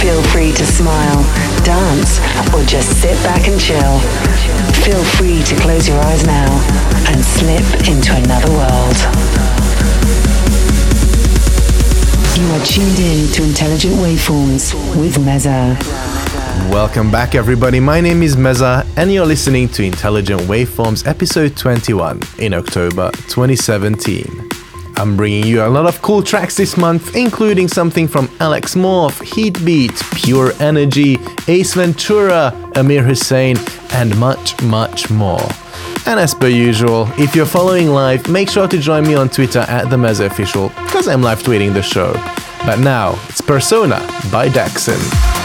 Feel free to smile, dance, or just sit back and chill. Feel free to close your eyes now and slip into another world. You are tuned in to Intelligent Waveforms with Meza. Welcome back, everybody. My name is Meza, and you're listening to Intelligent Waveforms episode 21 in October 2017. I'm bringing you a lot of cool tracks this month, including something from Alex Morph, Heatbeat, Pure Energy, Ace Ventura, Amir Hussain, and much, much more. And as per usual, if you're following live, make sure to join me on Twitter at the Meza Official, because I'm live tweeting the show. But now, it's Persona by Daxson.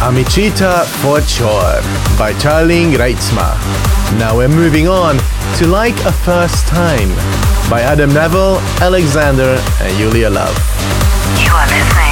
Amicita for Sure by Charlie Reitzma. Now we're moving on to Like a First Time by Adam Neville, Alexander, and Julia Love. You are listening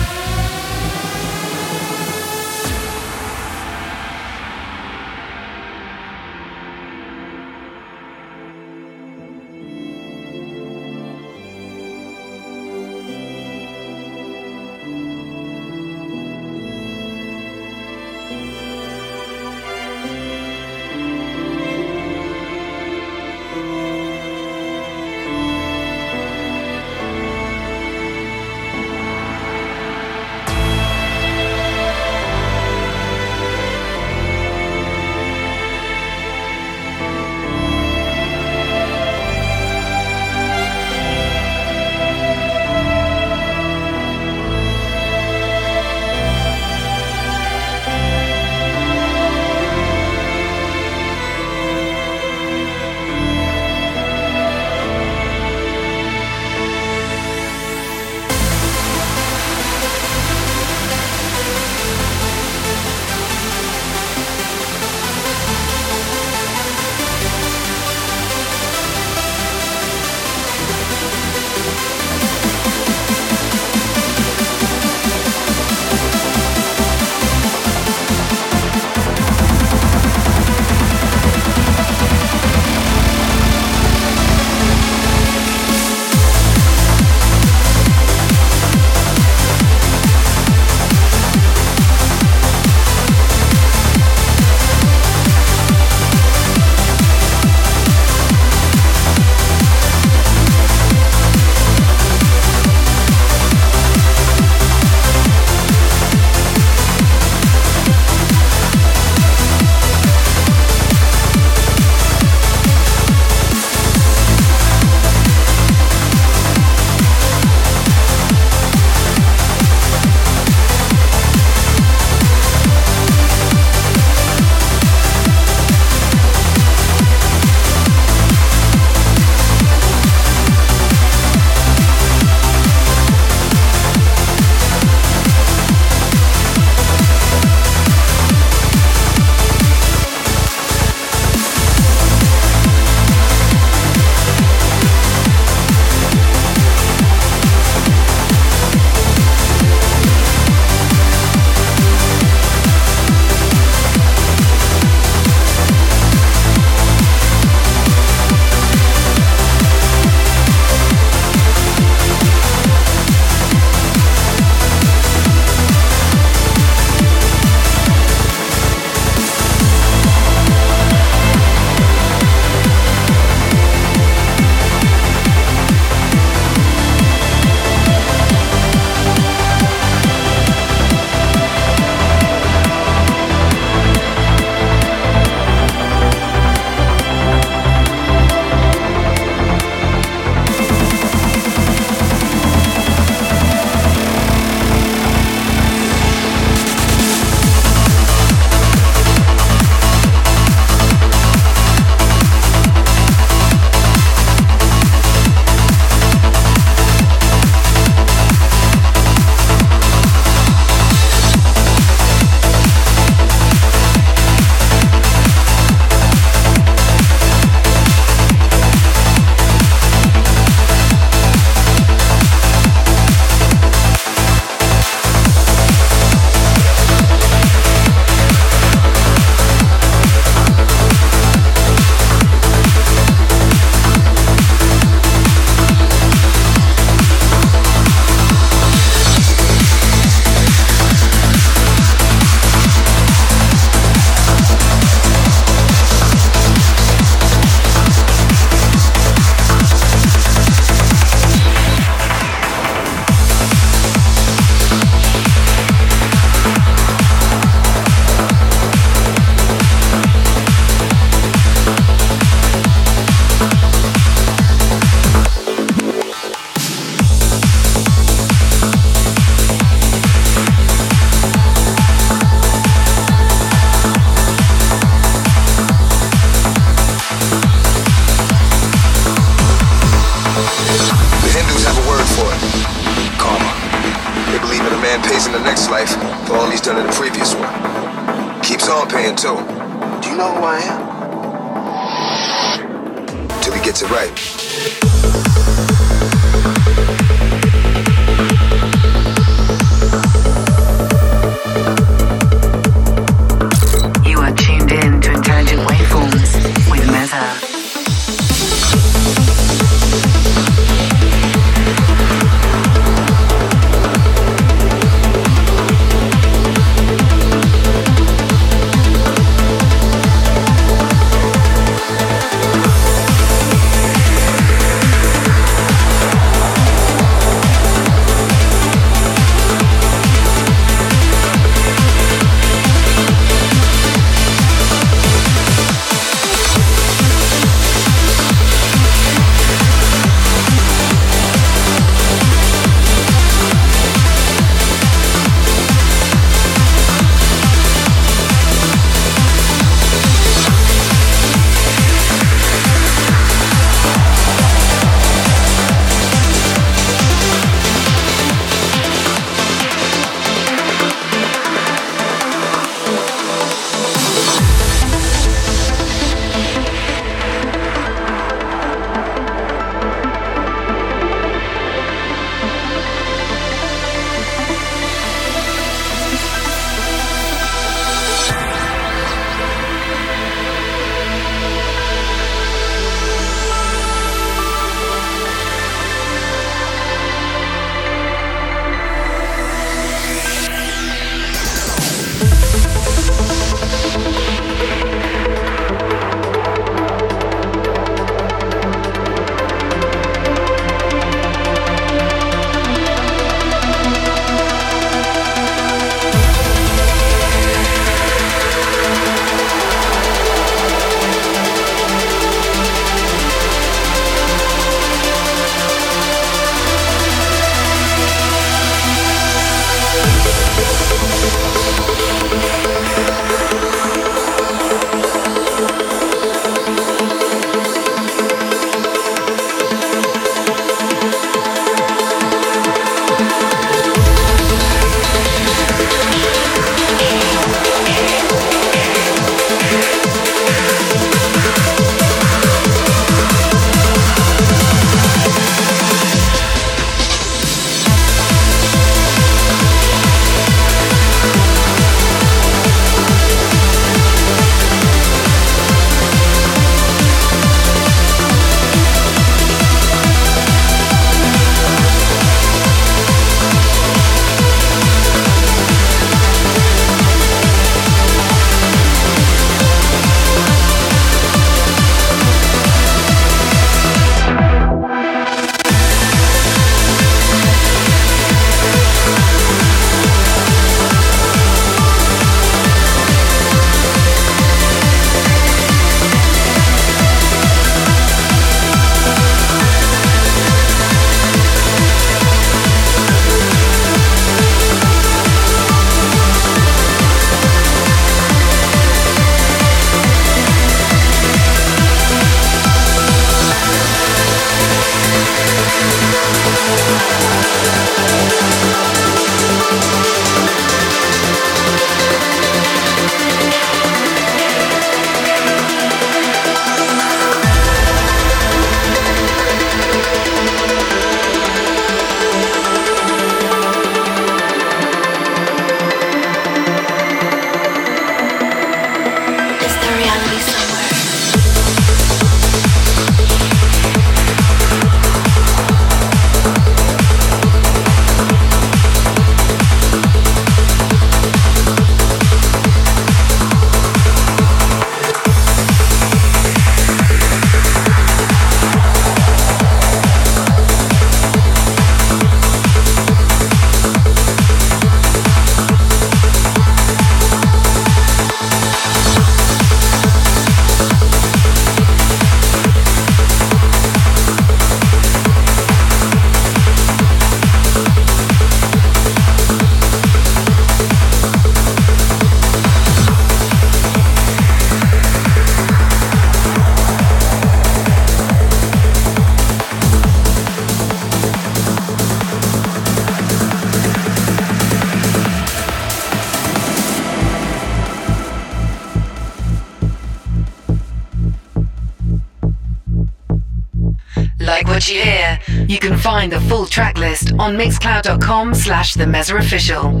find the full track list on mixcloud.com slash the Official.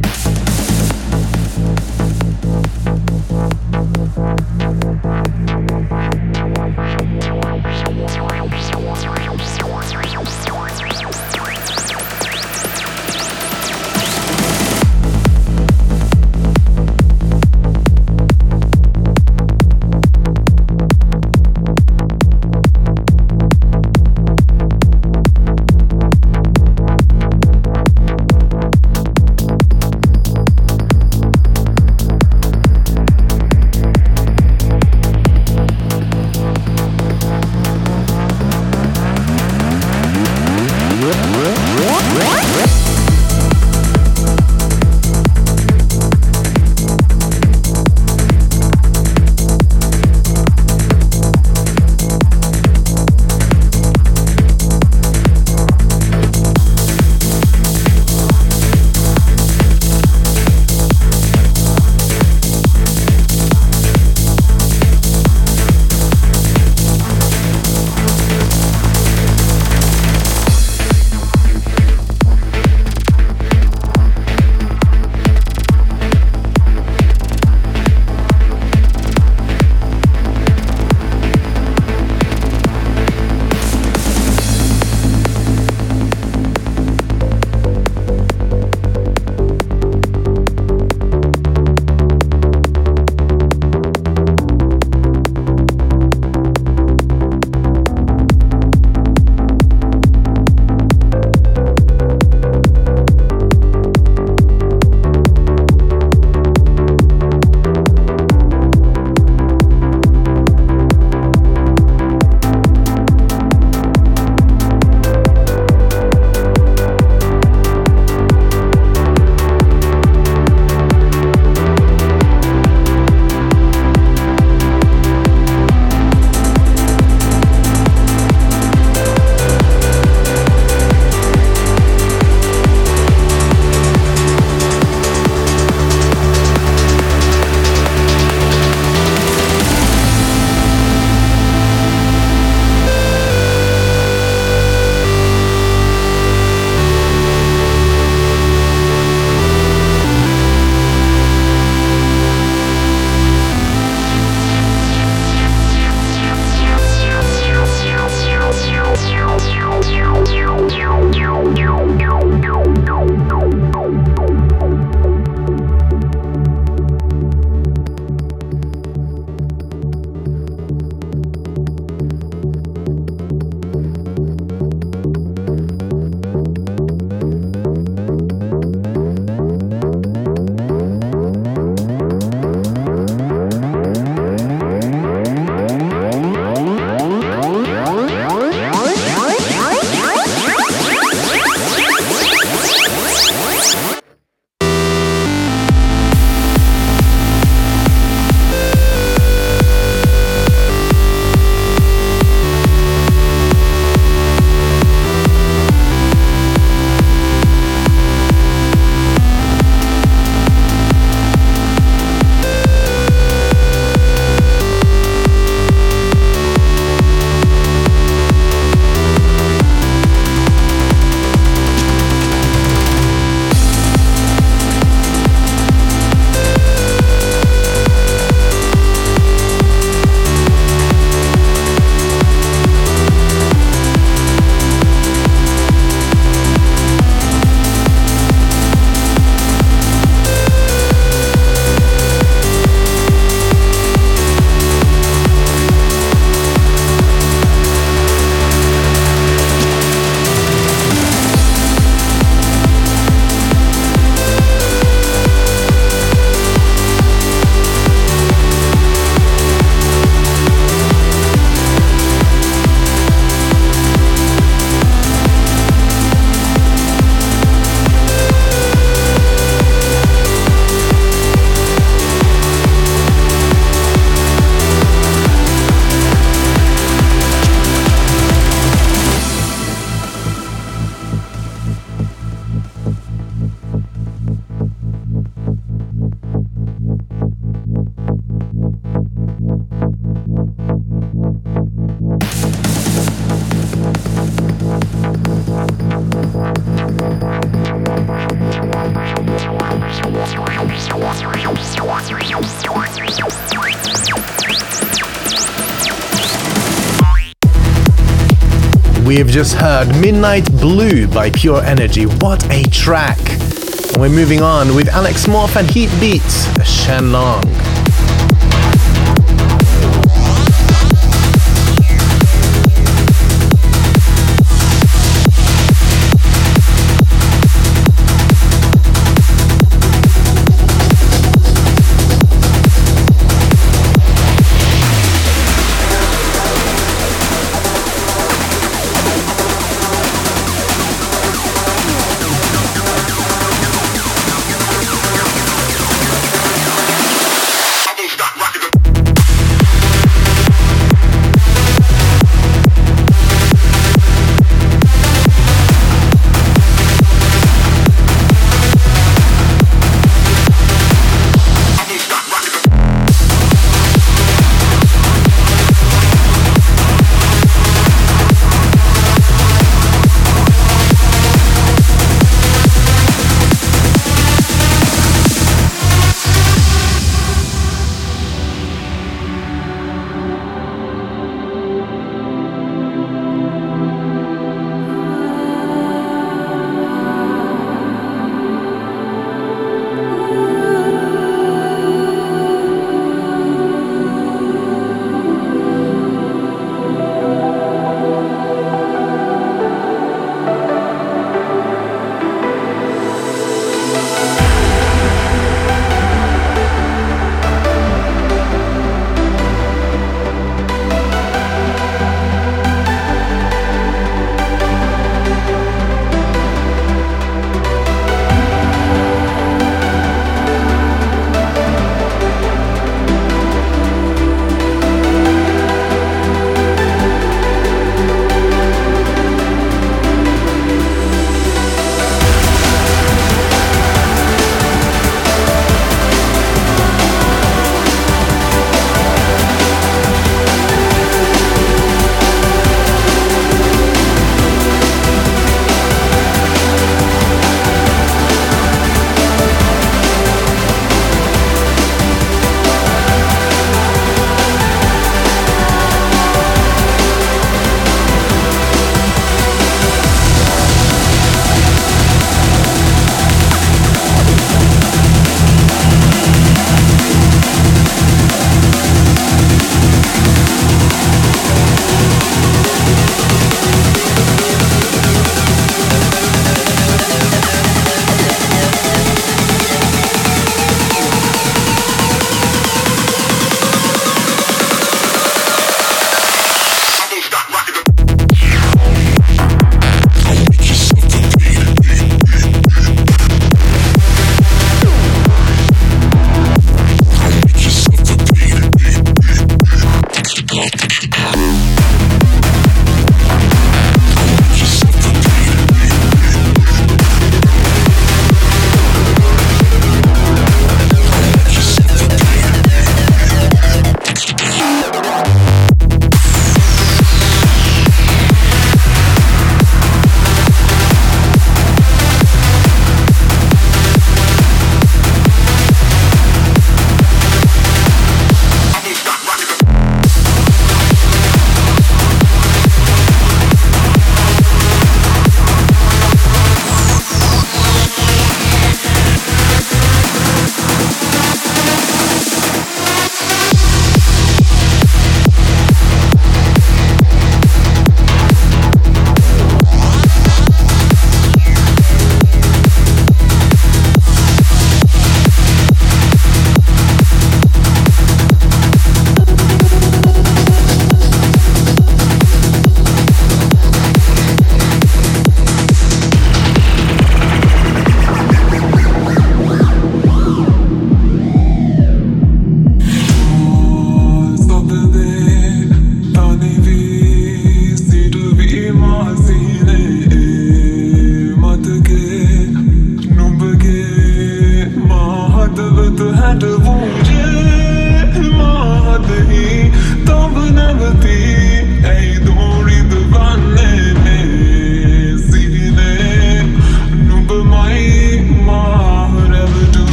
We've just heard Midnight Blue by Pure Energy. What a track! And we're moving on with Alex Morph and Heat Beats, Shen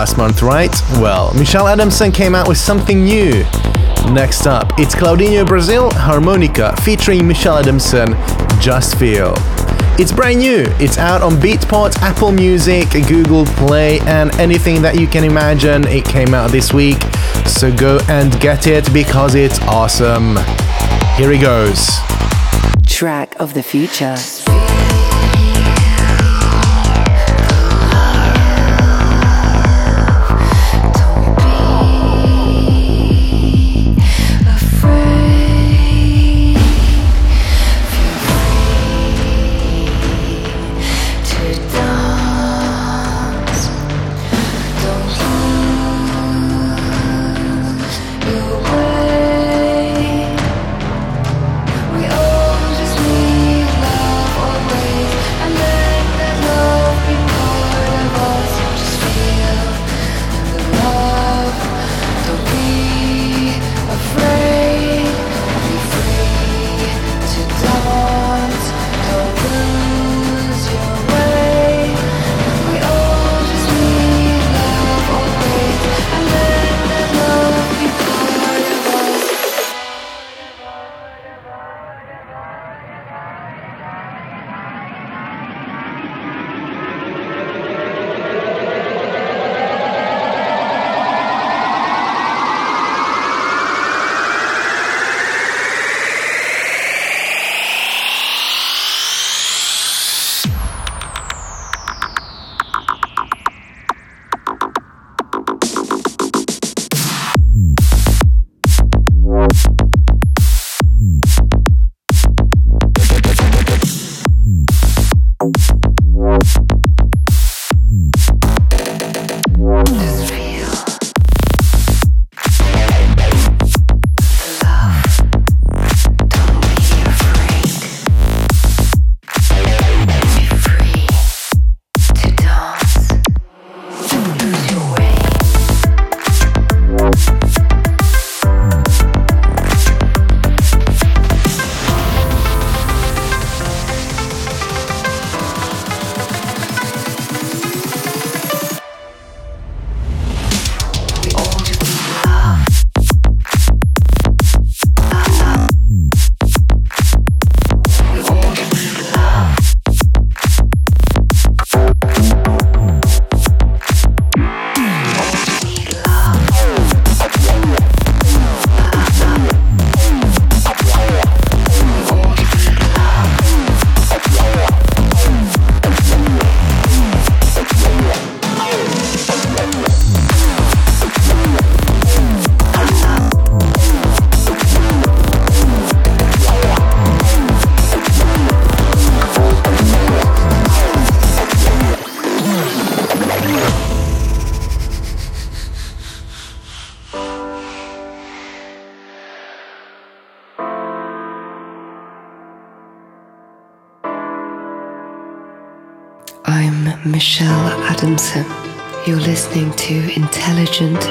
last month, right? Well, Michelle Adamson came out with something new. Next up, it's Claudinho Brazil Harmonica featuring Michelle Adamson, Just Feel. It's brand new. It's out on Beatport, Apple Music, Google Play, and anything that you can imagine. It came out this week. So go and get it because it's awesome. Here he goes. Track of the future. Listening to Intelligent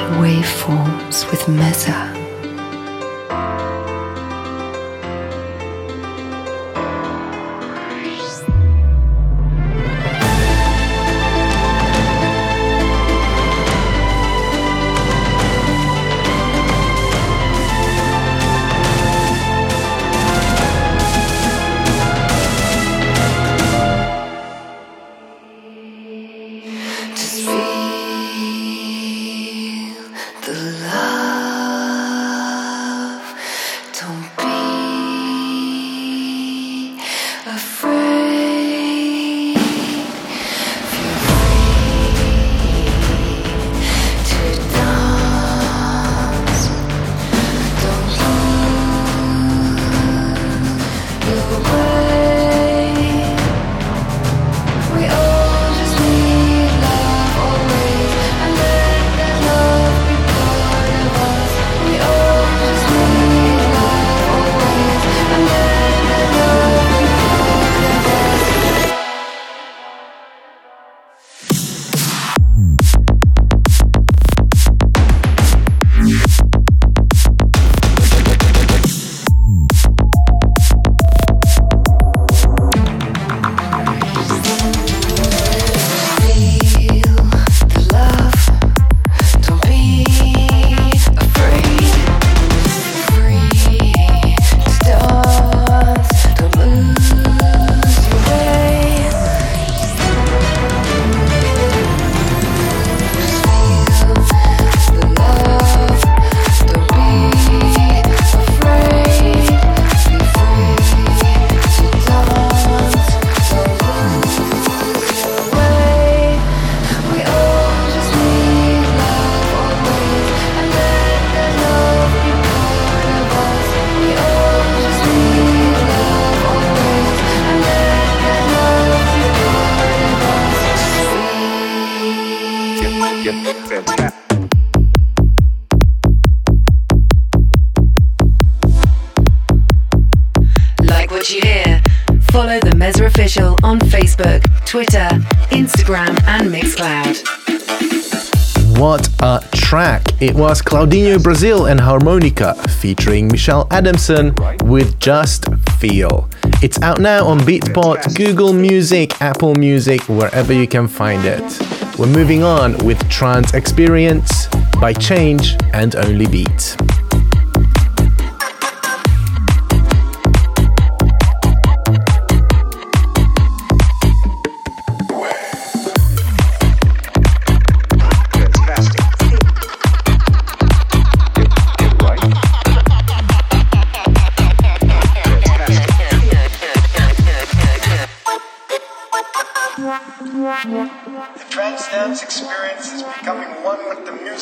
It was Claudinho Brazil and Harmonica featuring Michelle Adamson with Just Feel. It's out now on Beatport, Google Music, Apple Music, wherever you can find it. We're moving on with Trans Experience by Change and Only Beat.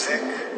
sick.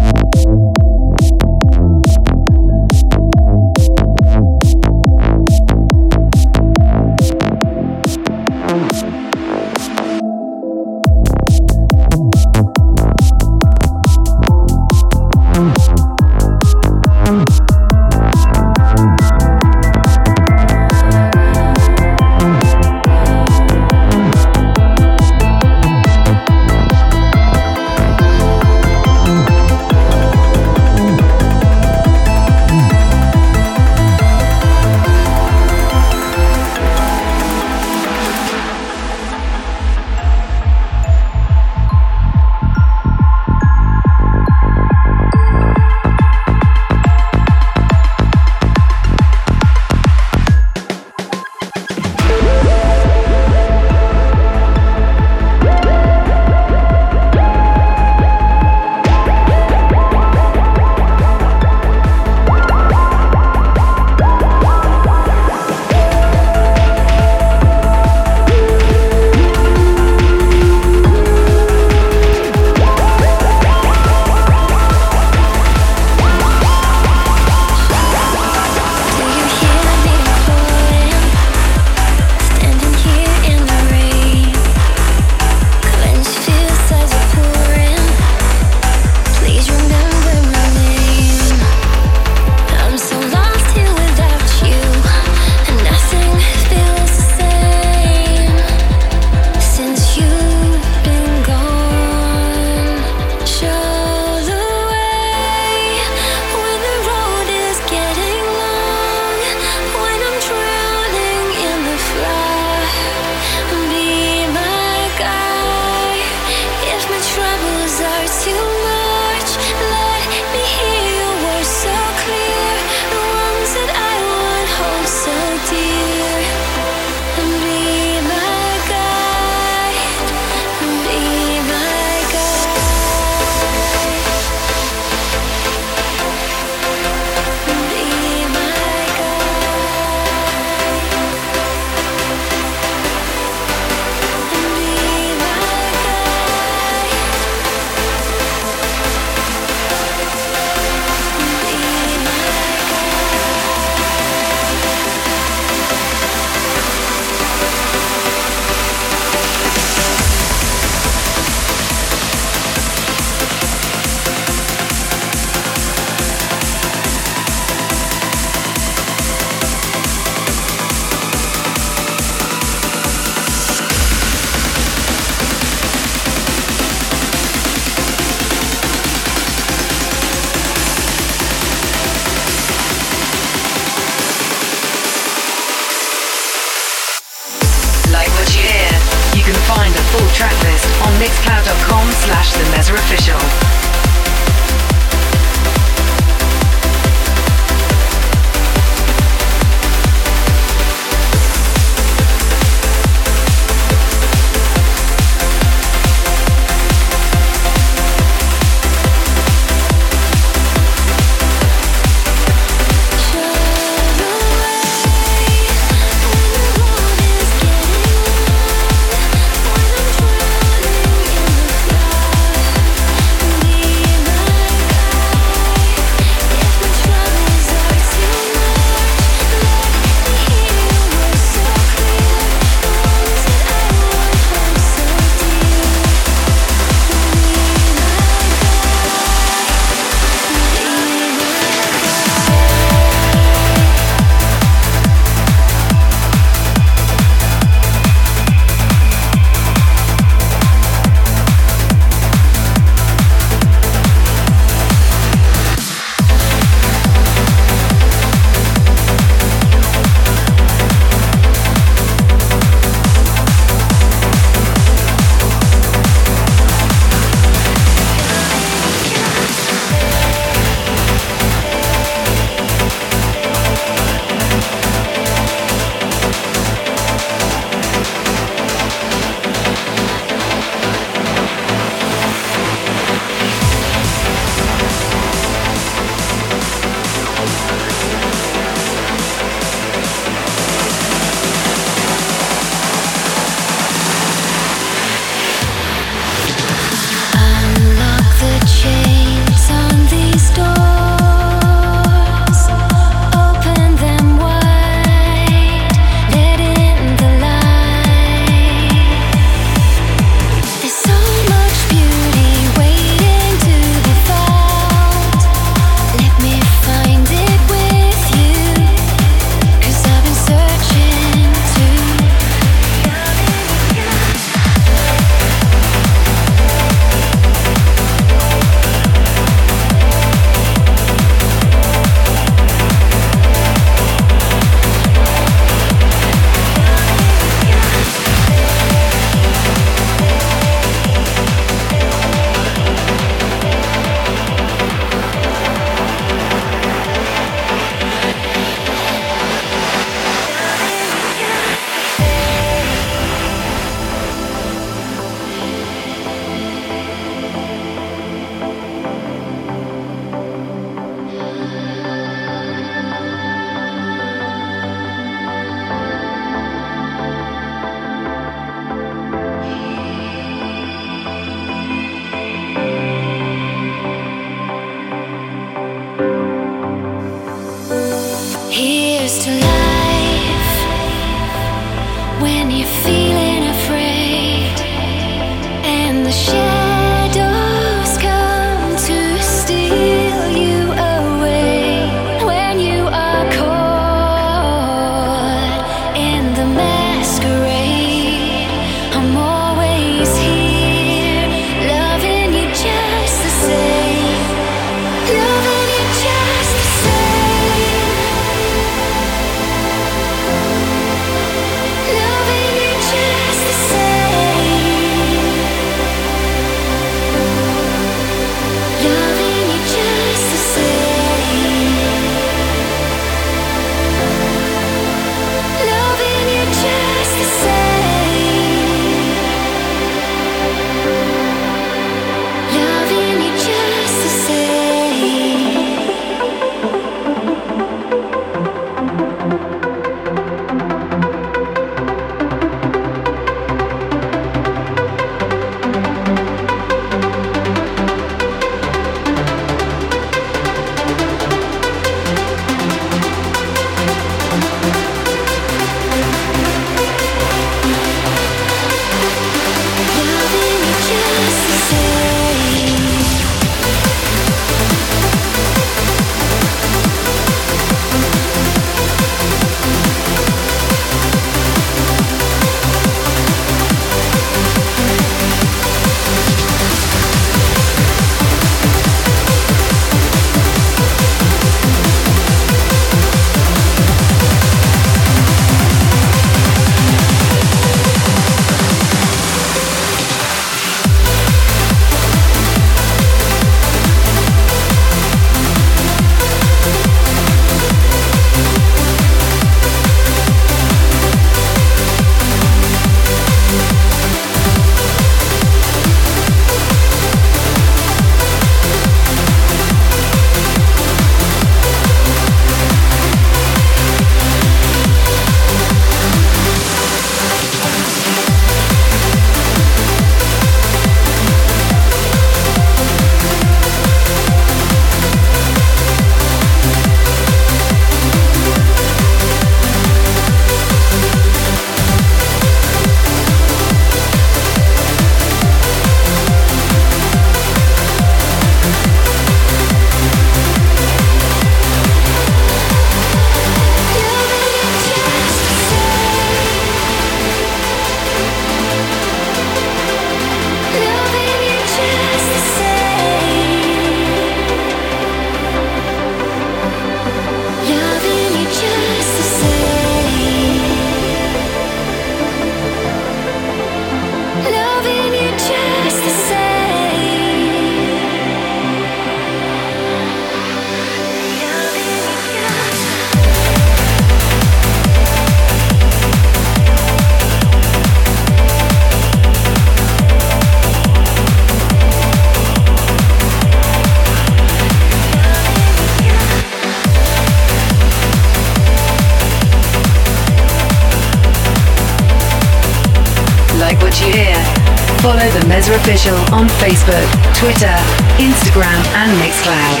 On Facebook, Twitter, Instagram, and Mixcloud.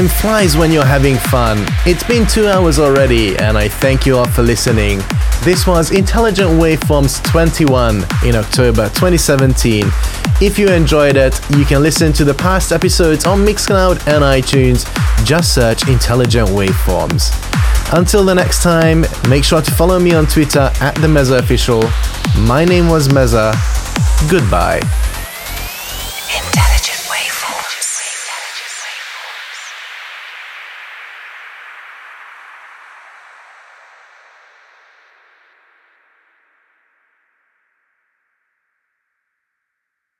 Time flies when you're having fun. It's been two hours already, and I thank you all for listening. This was Intelligent Waveforms 21 in October 2017. If you enjoyed it, you can listen to the past episodes on Mixcloud and iTunes. Just search Intelligent Waveforms. Until the next time, make sure to follow me on Twitter at the Meza Official. My name was Meza. Goodbye.